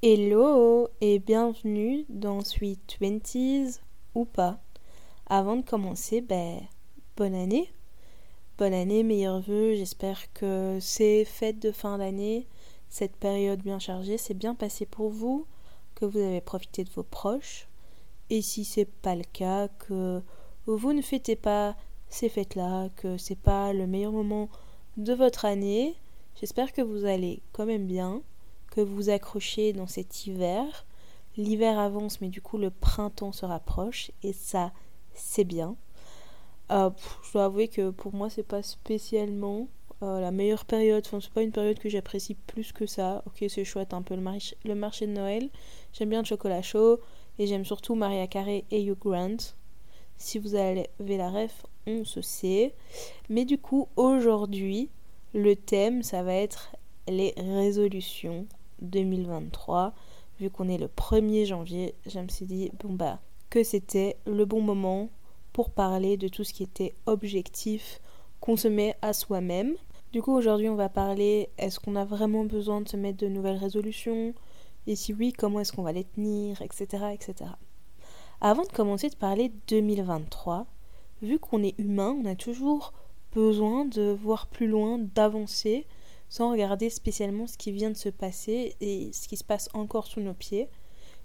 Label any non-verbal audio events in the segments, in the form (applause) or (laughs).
Hello et bienvenue dans Sweet Twenties ou pas. Avant de commencer, ben, bonne année. Bonne année, meilleurs vœux. J'espère que ces fêtes de fin d'année, cette période bien chargée, s'est bien passé pour vous, que vous avez profité de vos proches. Et si c'est pas le cas, que vous ne fêtez pas ces fêtes-là, que c'est pas le meilleur moment de votre année, j'espère que vous allez quand même bien vous accrochez dans cet hiver. L'hiver avance, mais du coup le printemps se rapproche et ça, c'est bien. Euh, je dois avouer que pour moi, c'est pas spécialement euh, la meilleure période. Enfin, c'est pas une période que j'apprécie plus que ça. Ok, c'est chouette un peu le, le marché de Noël. J'aime bien le chocolat chaud et j'aime surtout Maria Carey et Hugh Grant. Si vous avez la ref, on se sait. Mais du coup, aujourd'hui, le thème, ça va être les résolutions 2023. Vu qu'on est le 1er janvier, je me suis dit, bon bah, que c'était le bon moment pour parler de tout ce qui était objectif qu'on se met à soi-même. Du coup, aujourd'hui, on va parler est-ce qu'on a vraiment besoin de se mettre de nouvelles résolutions? Et si oui, comment est-ce qu'on va les tenir Etc. etc. Avant de commencer de parler 2023, vu qu'on est humain, on a toujours besoin de voir plus loin, d'avancer sans regarder spécialement ce qui vient de se passer et ce qui se passe encore sous nos pieds.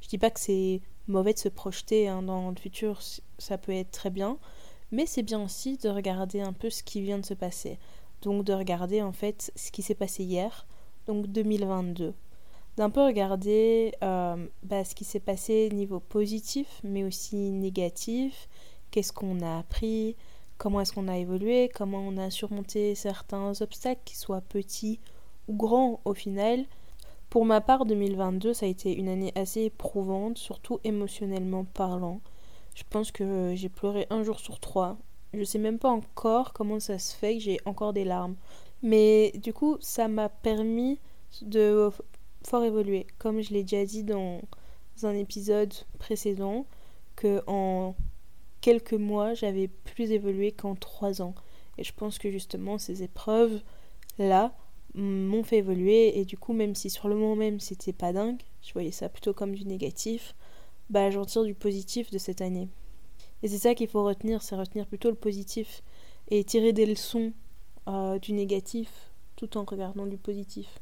Je dis pas que c'est mauvais de se projeter hein, dans le futur, ça peut être très bien, mais c'est bien aussi de regarder un peu ce qui vient de se passer. Donc de regarder en fait ce qui s'est passé hier, donc 2022. D'un peu regarder euh, bah, ce qui s'est passé niveau positif, mais aussi négatif, qu'est-ce qu'on a appris, comment est-ce qu'on a évolué, comment on a surmonté certains obstacles, qu'ils soient petits ou grands au final. Pour ma part, 2022, ça a été une année assez éprouvante, surtout émotionnellement parlant. Je pense que j'ai pleuré un jour sur trois. Je sais même pas encore comment ça se fait que j'ai encore des larmes. Mais du coup, ça m'a permis de fort évoluer. Comme je l'ai déjà dit dans un épisode précédent, que en quelques mois, j'avais plus évolué qu'en trois ans. Et je pense que justement, ces épreuves-là m'ont fait évoluer. Et du coup, même si sur le moment même, c'était pas dingue, je voyais ça plutôt comme du négatif, bah j'en tire du positif de cette année. Et c'est ça qu'il faut retenir, c'est retenir plutôt le positif et tirer des leçons euh, du négatif tout en regardant du positif.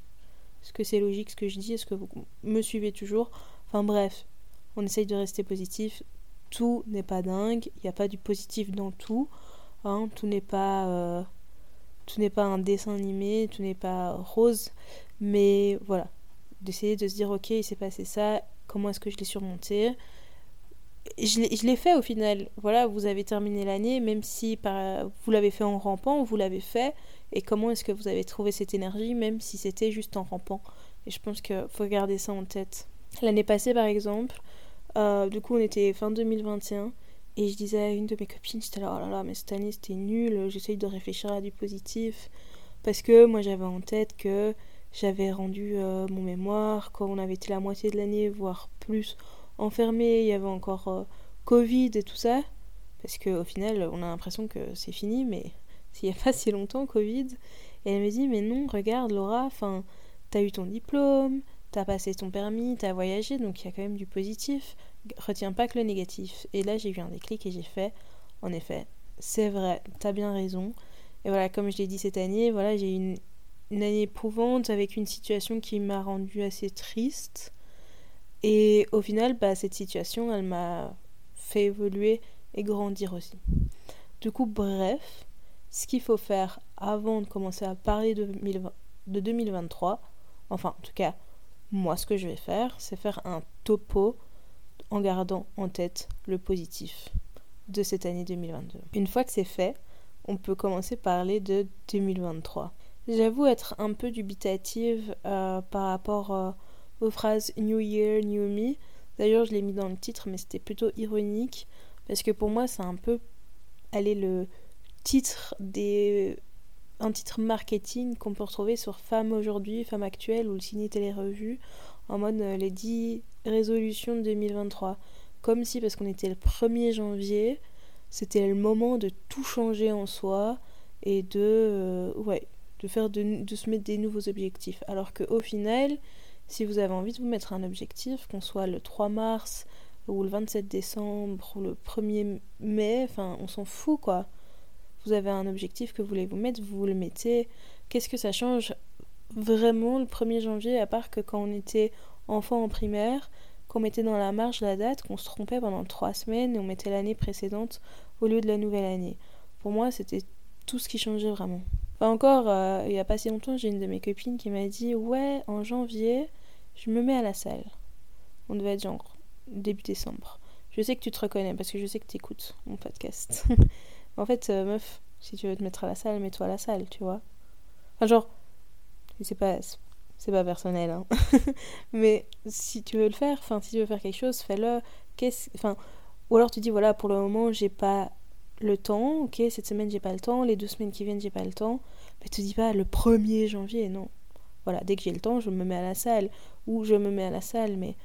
Est-ce que c'est logique ce que je dis? Est-ce que vous me suivez toujours? Enfin bref, on essaye de rester positif tout n'est pas dingue, il n'y a pas du positif dans tout, hein, tout n'est pas euh, tout pas un dessin animé, tout n'est pas rose, mais voilà, d'essayer de se dire ok il s'est passé ça, comment est-ce que je l'ai surmonté? Je l'ai fait au final, voilà, vous avez terminé l'année, même si vous l'avez fait en rampant, vous l'avez fait, et comment est-ce que vous avez trouvé cette énergie, même si c'était juste en rampant? Et je pense qu'il faut garder ça en tête. L'année passée, par exemple, euh, du coup, on était fin 2021 et je disais à une de mes copines, j'étais là, oh là là, mais cette année c'était nul, j'essaye de réfléchir à du positif. Parce que moi j'avais en tête que j'avais rendu euh, mon mémoire quand on avait été la moitié de l'année, voire plus enfermé, il y avait encore euh, Covid et tout ça. Parce qu'au final, on a l'impression que c'est fini, mais (laughs) il n'y a pas si longtemps Covid. Et elle me dit, mais non, regarde Laura, enfin, t'as eu ton diplôme, t'as passé ton permis, t'as voyagé, donc il y a quand même du positif. Retiens pas que le négatif. Et là, j'ai eu un déclic et j'ai fait, en effet, c'est vrai, t'as bien raison. Et voilà, comme je l'ai dit cette année, voilà, j'ai eu une, année éprouvante avec une situation qui m'a rendue assez triste. Et au final, bah, cette situation, elle m'a fait évoluer et grandir aussi. Du coup, bref, ce qu'il faut faire avant de commencer à parler de, de 2023, enfin, en tout cas, moi, ce que je vais faire, c'est faire un topo en gardant en tête le positif de cette année 2022. Une fois que c'est fait, on peut commencer par parler de 2023. J'avoue être un peu dubitative euh, par rapport euh, aux phrases New Year, New Me. D'ailleurs, je l'ai mis dans le titre, mais c'était plutôt ironique parce que pour moi, c'est un peu aller le titre des un titre marketing qu'on peut retrouver sur Femme aujourd'hui, Femme actuelle ou le Ciné Télé Revue en mode euh, les 10 résolutions de 2023. Comme si, parce qu'on était le 1er janvier, c'était le moment de tout changer en soi et de, euh, ouais, de, faire de, de se mettre des nouveaux objectifs. Alors qu'au final, Si vous avez envie de vous mettre un objectif, qu'on soit le 3 mars ou le 27 décembre ou le 1er mai, enfin on s'en fout quoi. Vous avez un objectif que vous voulez vous mettre, vous le mettez. Qu'est-ce que ça change vraiment le 1er janvier à part que quand on était enfant en primaire, qu'on mettait dans la marge la date, qu'on se trompait pendant trois semaines et on mettait l'année précédente au lieu de la nouvelle année. Pour moi, c'était tout ce qui changeait vraiment. Enfin, encore, euh, il n'y a pas si longtemps, j'ai une de mes copines qui m'a dit Ouais, en janvier, je me mets à la salle. On devait être genre début décembre. Je sais que tu te reconnais parce que je sais que tu écoutes mon podcast. (laughs) en fait, euh, meuf, si tu veux te mettre à la salle, mets-toi à la salle, tu vois. Enfin, genre, c'est pas, c'est pas personnel, hein. (laughs) mais si tu veux le faire, enfin, si tu veux faire quelque chose, fais-le. Qu'est-ce, enfin, ou alors tu dis voilà, pour le moment, j'ai pas le temps, ok, cette semaine j'ai pas le temps, les deux semaines qui viennent j'ai pas le temps, mais te dis pas le 1er janvier, non. Voilà, dès que j'ai le temps, je me mets à la salle, ou je me mets à la salle, mais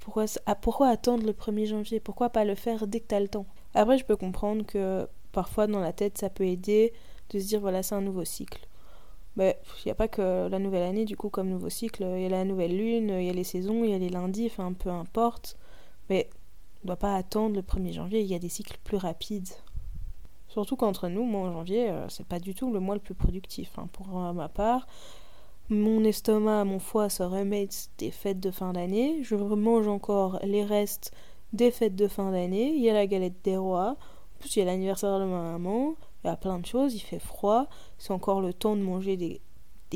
pourquoi, pourquoi attendre le 1er janvier? Pourquoi pas le faire dès que t'as le temps? Après, je peux comprendre que parfois dans la tête ça peut aider de se dire voilà, c'est un nouveau cycle. Mais il n'y a pas que la nouvelle année, du coup, comme nouveau cycle, il y a la nouvelle lune, il y a les saisons, il y a les lundis, enfin peu importe. Mais on ne doit pas attendre le 1er janvier, il y a des cycles plus rapides. Surtout qu'entre nous, moi en janvier, euh, c'est pas du tout le mois le plus productif. Hein, pour ma part, mon estomac, mon foie se remettent des fêtes de fin d'année. Je mange encore les restes des fêtes de fin d'année. Il y a la galette des rois. En plus, il y a l'anniversaire de ma maman. Il y a plein de choses. Il fait froid. C'est encore le temps de manger des,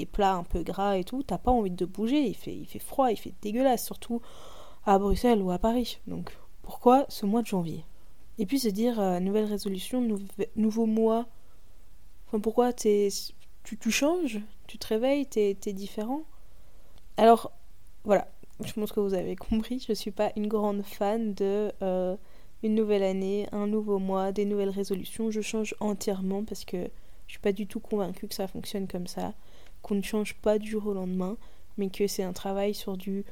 plats un peu gras et tout. T'as pas envie de bouger. Il fait, il froid. Il fait dégueulasse. Surtout à Bruxelles ou à Paris. Donc, pourquoi ce mois de janvier? Et puis se dire, euh, nouvelle résolution, nouveau mois. Enfin, pourquoi t'es tu, changes, tu te réveilles, t'es es différent? Alors, voilà, je pense que vous avez compris, je ne suis pas une grande fan de euh, une nouvelle année, un nouveau mois, des nouvelles résolutions. Je change entièrement parce que je suis pas du tout convaincue que ça fonctionne comme ça, qu'on ne change pas du jour au lendemain, mais que c'est un travail sur du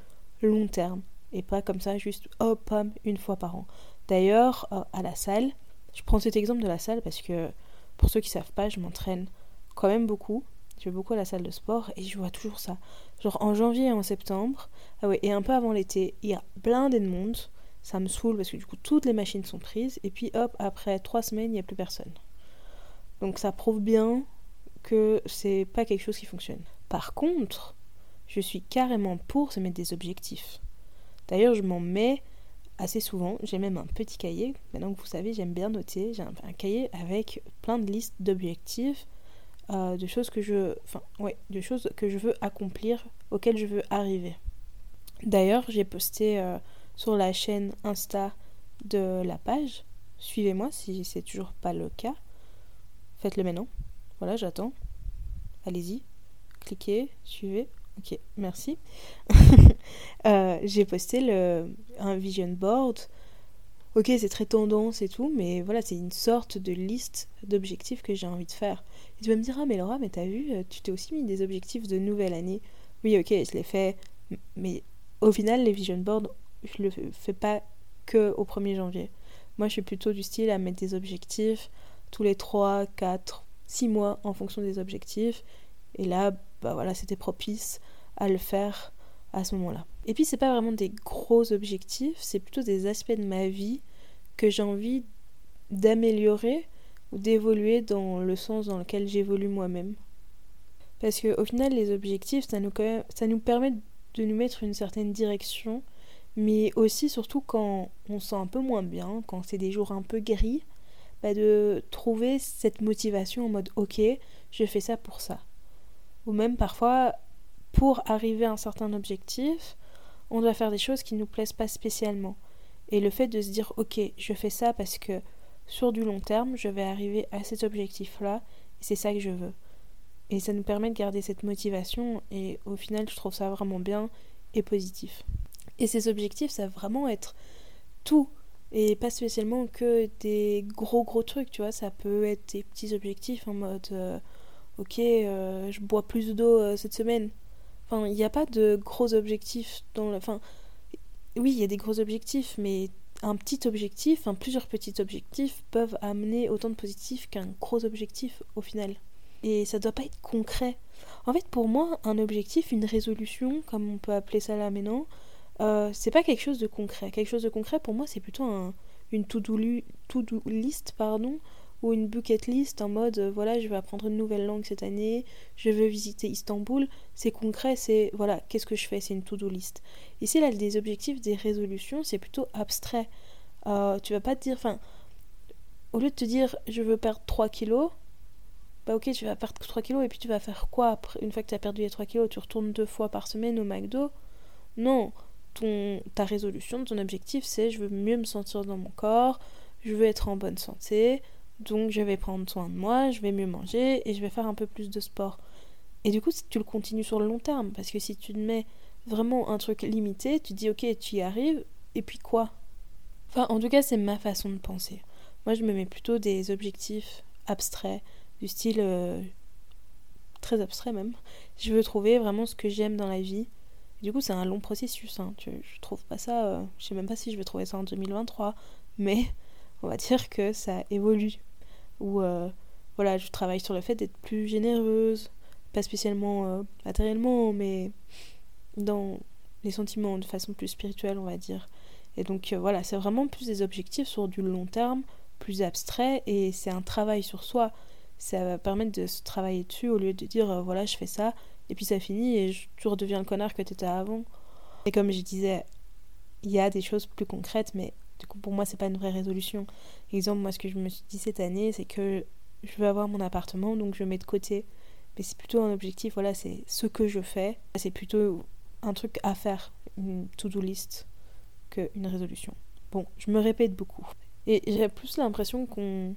long terme et pas comme ça juste hop, pam, une fois par an. D'ailleurs, euh, à la salle, je prends cet exemple de la salle parce que pour ceux qui savent pas, je m'entraîne quand même beaucoup. Je vais beaucoup à la salle de sport et je vois toujours ça. Genre en janvier et en septembre, ah ouais, et un peu avant l'été, il y a plein de monde. Ça me saoule parce que du coup toutes les machines sont prises et puis hop, après trois semaines, il n'y a plus personne. Donc ça prouve bien que c'est pas quelque chose qui fonctionne. Par contre, je suis carrément pour se mettre des objectifs. D'ailleurs, je m'en mets assez souvent. J'ai même un petit cahier. Maintenant que vous savez, j'aime bien noter. J'ai un, cahier avec plein de listes d'objectifs de choses que je, enfin, ouais, je veux accomplir, auxquelles je veux arriver. D'ailleurs, j'ai posté euh, sur la chaîne Insta de la page. Suivez-moi si c'est toujours pas le cas. Faites-le maintenant. Voilà, j'attends. Allez-y, cliquez, suivez. Ok, merci. (laughs) Euh, j'ai posté le, un vision board ok, c'est très tendance et tout, mais voilà, c'est une sorte de liste d'objectifs que j'ai envie de faire. Tu vas me dire, ah, mais Laura, mais t'as vu, euh, tu t'es aussi mis des objectifs de nouvelle année. Oui, ok, je l'ai fait, mais au final, les vision boards, je le fais pas que au 1er janvier. Moi, je suis plutôt du style à mettre des objectifs tous les 3, 4, 6 mois en fonction des objectifs. Et là, bah voilà, c'était propice à le faire à ce moment-là. Et puis c'est pas vraiment des gros objectifs, c'est plutôt des aspects de ma vie que j'ai envie d'améliorer d'évoluer dans le sens dans lequel j'évolue moi-même. Parce que au final les objectifs ça nous, permet de nous mettre une certaine direction, mais aussi surtout quand on se sent un peu moins bien, quand c'est des jours un peu gris, bah de trouver cette motivation en mode ok, je fais ça pour ça. Ou même parfois pour arriver à un certain objectif, on doit faire des choses qui ne nous plaisent pas spécialement. Et le fait de se dire, ok, je fais ça parce que sur du long terme, je vais arriver à cet objectif-là, et c'est ça que je veux. Et ça nous permet de garder cette motivation, et au final, je trouve ça vraiment bien et positif. Et ces objectifs, ça va vraiment être tout, et pas spécialement que des gros gros trucs, tu vois, ça peut être des petits objectifs en mode, euh, ok, euh, je bois plus d'eau euh, cette semaine, il n'y a pas de gros objectifs dans le. Enfin, oui, il y a des gros objectifs, mais un petit objectif, plusieurs petits objectifs peuvent amener autant de positifs qu'un gros objectif au final. Et ça doit pas être concret. En fait, pour moi, un objectif, une résolution, comme on peut appeler ça là maintenant, euh, c'est pas quelque chose de concret. Quelque chose de concret, pour moi, c'est plutôt un, une to-do list, pardon, ou une bucket list en mode euh, voilà, je vais apprendre une nouvelle langue cette année, je veux visiter Istanbul. C'est concret, c'est voilà, qu'est-ce que je fais? C'est une to-do list. Ici, là, des objectifs, des résolutions, c'est plutôt abstrait. Euh, tu vas pas te dire, enfin, au lieu de te dire je veux perdre 3 kilos, bah ok, tu vas perdre 3 kilos et puis tu vas faire quoi après? Une fois que tu as perdu les 3 kilos, tu retournes deux fois par semaine au McDo? Non, ton, ta résolution, ton objectif, c'est je veux mieux me sentir dans mon corps, je veux être en bonne santé, donc je vais prendre soin de moi, je vais mieux manger et je vais faire un peu plus de sport. Et du coup, tu le continues sur le long terme, parce que si tu te mets vraiment un truc limité, tu dis ok, tu y arrives, et puis quoi? Enfin, en tout cas, c'est ma façon de penser. Moi, je me mets plutôt des objectifs abstraits, du style euh, très abstrait même. Je veux trouver vraiment ce que j'aime dans la vie. du coup, c'est un long processus. Hein. Je, je trouve pas ça. Euh, je sais même pas si je vais trouver ça en 2023, mais on va dire que ça évolue. Ou euh, voilà, je travaille sur le fait d'être plus généreuse, pas spécialement matériellement, mais dans les sentiments de façon plus spirituelle, on va dire. Et donc voilà, c'est vraiment plus des objectifs sur du long terme, plus abstrait, et c'est un travail sur soi ça va permettre de se travailler dessus au lieu de dire euh, voilà je fais ça et puis ça finit et tu redeviens le connard que tu étais avant. Et comme je disais, il y a des choses plus concrètes mais du coup pour moi c'est pas une vraie résolution. Exemple moi ce que je me suis dit cette année c'est que je veux avoir mon appartement donc je mets de côté mais c'est plutôt un objectif voilà c'est ce que je fais c'est plutôt un truc à faire une to-do list qu'une résolution. Bon, je me répète beaucoup. Et j'ai plus l'impression qu'on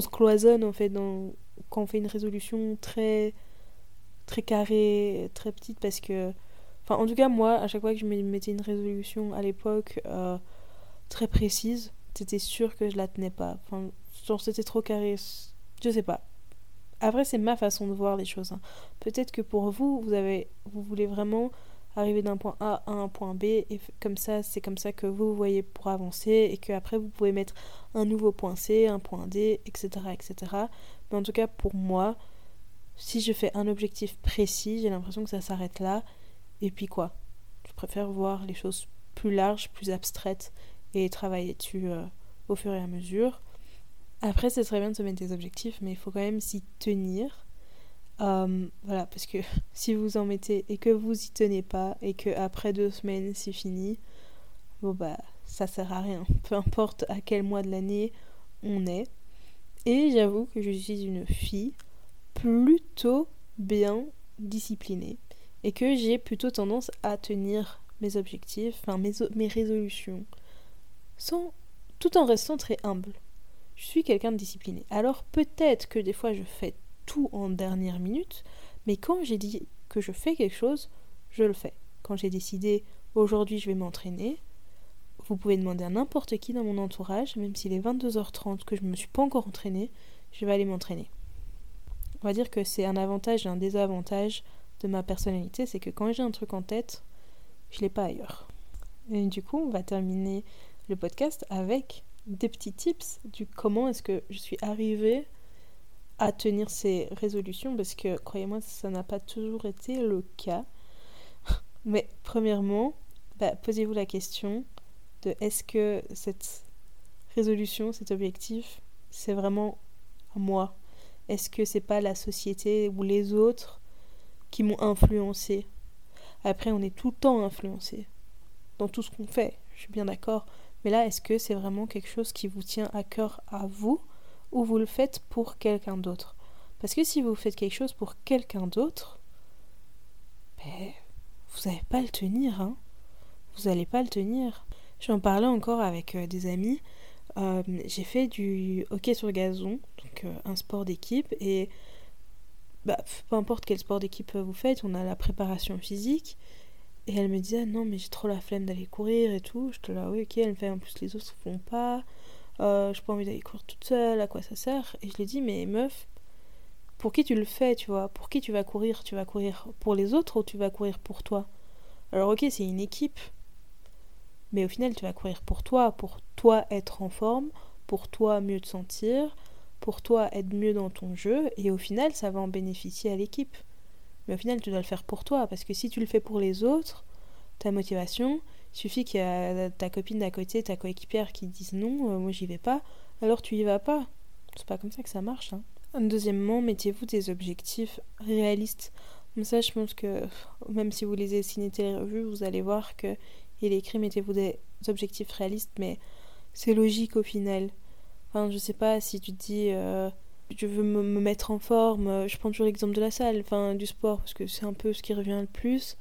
se cloisonne en fait dans quand on fait une résolution très très carrée, très petite parce que enfin en tout cas moi à chaque fois que je me mettais une résolution à l'époque euh, très précise, c'était sûr que je la tenais pas. Enfin genre c'était trop carré, je sais pas. Après c'est ma façon de voir les choses. Hein. Peut-être que pour vous vous avez vous voulez vraiment arriver d'un point A à un point B et comme ça c'est comme ça que vous voyez pour avancer et que après vous pouvez mettre un nouveau point C, un point D, etc. etc. Mais en tout cas pour moi, si je fais un objectif précis, j'ai l'impression que ça s'arrête là et puis quoi? Je préfère voir les choses plus larges, plus abstraites et travailler dessus au fur et à mesure? Après c'est très bien de se mettre des objectifs mais il faut quand même s'y tenir euh, voilà, parce que (laughs) si vous en mettez et que vous y tenez pas et que après deux semaines c'est fini, bon bah ça sert à rien. (laughs) Peu importe à quel mois de l'année on est. Et j'avoue que je suis une fille plutôt bien disciplinée et que j'ai plutôt tendance à tenir mes objectifs, enfin mes, mes résolutions, tout en restant très humble. Je suis quelqu'un de discipliné. Alors peut-être que des fois je fais tout en dernière minute, mais quand j'ai dit que je fais quelque chose, je le fais. Quand j'ai décidé aujourd'hui je vais m'entraîner, vous pouvez demander à n'importe qui dans mon entourage, même s'il est 22h30 que je ne me suis pas encore entraînée, je vais aller m'entraîner. On va dire que c'est un avantage et un désavantage de ma personnalité, c'est que quand j'ai un truc en tête, je l'ai pas ailleurs. Et du coup, on va terminer le podcast avec des petits tips du comment est-ce que je suis arrivée à tenir ces résolutions parce que croyez-moi ça n'a pas toujours été le cas. (laughs) Mais premièrement, bah, posez-vous la question de est-ce que cette résolution, cet objectif, c'est vraiment moi? Est-ce que c'est pas la société ou les autres qui m'ont influencé Après, on est tout le temps influencé dans tout ce qu'on fait, je suis bien d'accord. Mais là, est-ce que c'est vraiment quelque chose qui vous tient à cœur à vous ou vous le faites pour quelqu'un d'autre? Parce que si vous faites quelque chose pour quelqu'un d'autre, ben, vous n'allez pas le tenir. Hein. Vous n'allez pas le tenir. J'en parlais encore avec euh, des amis. Euh, j'ai fait du hockey sur gazon, donc euh, un sport d'équipe, et bah, peu importe quel sport d'équipe vous faites, on a la préparation physique. Et elle me disait non mais j'ai trop la flemme d'aller courir et tout. Je te la oui ok elle me fait en plus les autres font pas. Euh, j'ai pas envie d'aller courir toute seule, à quoi ça sert? Et je lui dit, mais meuf, pour qui tu le fais, tu vois? Pour qui tu vas courir? Tu vas courir pour les autres ou tu vas courir pour toi? Alors ok, c'est une équipe, mais au final, tu vas courir pour toi, pour toi être en forme, pour toi mieux te sentir, pour toi être mieux dans ton jeu, et au final, ça va en bénéficier à l'équipe. Mais au final, tu dois le faire pour toi. Parce que si tu le fais pour les autres, ta motivation, il suffit qu'il y a ta copine d'à côté, ta coéquipière qui dise non, euh, moi j'y vais pas, alors tu y vas pas. C'est pas comme ça que ça marche. Hein. Deuxièmement, mettez-vous des objectifs réalistes. Comme ça, je pense que même si vous lisez Ciné Revue, vous allez voir que il est écrit mettez-vous des objectifs réalistes, mais c'est logique au final. Enfin, je sais pas si tu dis euh, je veux me, mettre en forme, euh, je prends toujours l'exemple de la salle, enfin du sport, parce que c'est un peu ce qui revient le plus.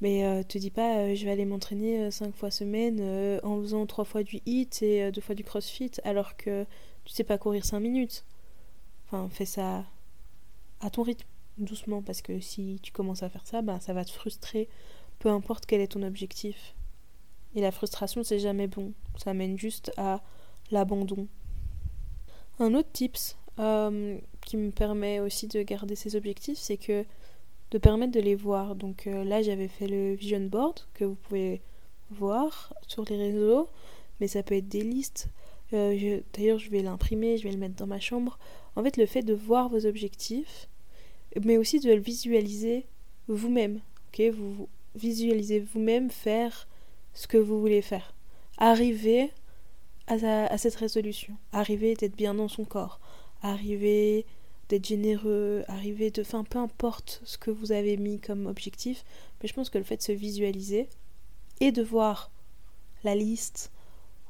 Mais euh, te dis pas je vais aller m'entraîner cinq fois semaine en faisant trois fois du hit et deux fois du crossfit alors que tu sais pas courir cinq minutes. Enfin, fais ça à ton rythme, doucement, parce que si tu commences à faire ça, ben, ça va te frustrer, peu importe quel est ton objectif. Et la frustration, c'est jamais bon. Ça mène juste à l'abandon. Un autre tips euh, qui me permet aussi de garder ces objectifs, c'est que de permettre de les voir. Donc euh, là, j'avais fait le vision board que vous pouvez voir sur les réseaux, mais ça peut être des listes. Euh, d'ailleurs, je vais l'imprimer, je vais le mettre dans ma chambre. En fait, le fait de voir vos objectifs, mais aussi de le visualiser vous-même. Ok, vous visualisez vous-même faire ce que vous voulez faire. Arriver à, cette résolution. Arriver d'être bien dans son corps. Arriver d'être généreux. Arriver de... Enfin, peu importe ce que vous avez mis comme objectif. Mais je pense que le fait de se visualiser et de voir la liste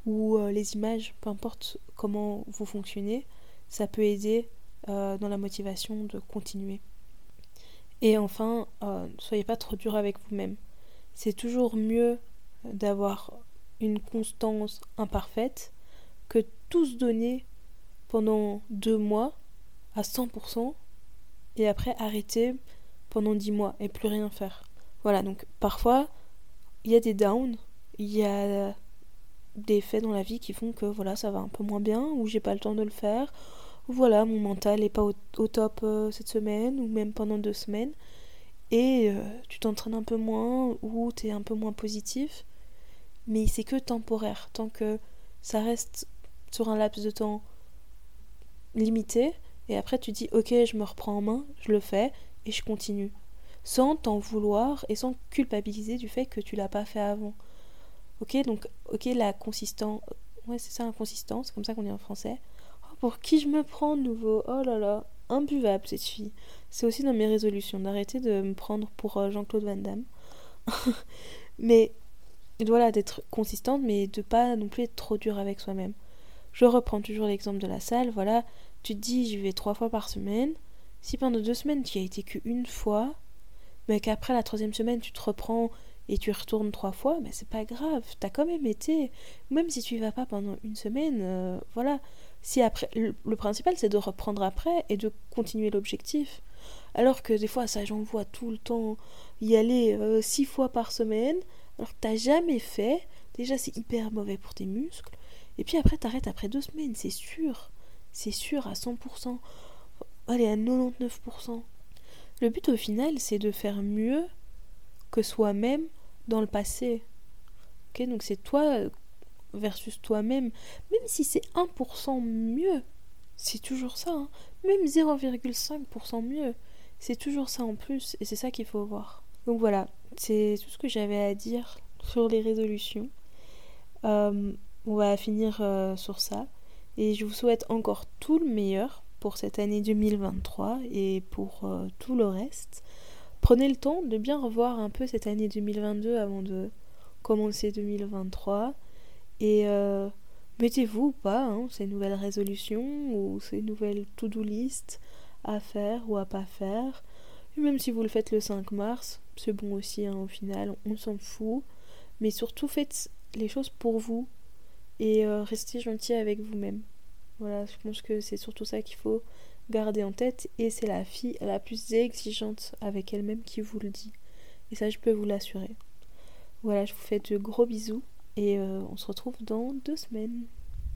ou euh, les images, peu importe comment vous fonctionnez, ça peut aider euh, dans la motivation de continuer. Et enfin, ne euh, soyez pas trop dur avec vous-même. C'est toujours mieux d'avoir une constance imparfaite que tout se donner pendant deux mois à 100% et après arrêter pendant dix mois et plus rien faire. Voilà, donc parfois il y a des downs, il y a des faits dans la vie qui font que voilà, ça va un peu moins bien ou j'ai pas le temps de le faire. Ou voilà, mon mental est pas au, top euh, cette semaine ou même pendant deux semaines et euh, tu t'entraînes un peu moins ou tu es un peu moins positif mais c'est que temporaire, tant que ça reste sur un laps de temps limité, et après tu dis ok je me reprends en main, je le fais, et je continue. Sans t'en vouloir et sans culpabiliser du fait que tu l'as pas fait avant. Ok, donc ok la consistance, ouais c'est ça inconsistance, c'est comme ça qu'on dit en français. Oh, pour qui je me prends de nouveau? Oh là là, imbuvable cette fille. C'est aussi dans mes résolutions d'arrêter de me prendre pour euh, Jean-Claude Van Damme. (laughs) mais voilà, d'être consistante, mais de pas non plus être trop dur avec soi-même. Je reprends toujours l'exemple de la salle, voilà, tu te dis j'y vais trois fois par semaine. Si pendant deux semaines tu y as été qu'une fois, mais qu'après la troisième semaine tu te reprends et tu retournes trois fois, mais c'est pas grave, t'as quand même été. Même si tu y vas pas pendant une semaine, euh, voilà. Si après, le, principal c'est de reprendre après et de continuer l'objectif. Alors que des fois, ça j'en vois tout le temps y aller euh, six fois par semaine alors que t'as jamais fait, déjà c'est hyper mauvais pour tes muscles, et puis après t'arrêtes après deux semaines, c'est sûr, c'est sûr à 100%, allez à 99%. Le but au final c'est de faire mieux que soi-même dans le passé. Ok, donc c'est toi versus toi-même, même si c'est 1% mieux, c'est toujours ça, hein. même 0,5% mieux, c'est toujours ça en plus, et c'est ça qu'il faut voir. Donc voilà, c'est tout ce que j'avais à dire sur les résolutions. Euh, on va finir euh, sur ça. Et je vous souhaite encore tout le meilleur pour cette année 2023 et pour euh, tout le reste. Prenez le temps de bien revoir un peu cette année 2022 avant de commencer 2023. Et mettez-vous ou pas hein, ces nouvelles résolutions ou ces nouvelles to-do list à faire ou à pas faire. Même si vous le faites le 5 mars, c'est bon aussi hein, au final, on s'en fout. Mais surtout faites les choses pour vous et euh, restez gentil avec vous-même. Voilà, je pense que c'est surtout ça qu'il faut garder en tête et c'est la fille la plus exigeante avec elle-même qui vous le dit. Et ça, je peux vous l'assurer. Voilà, je vous fais de gros bisous et euh, on se retrouve dans deux semaines.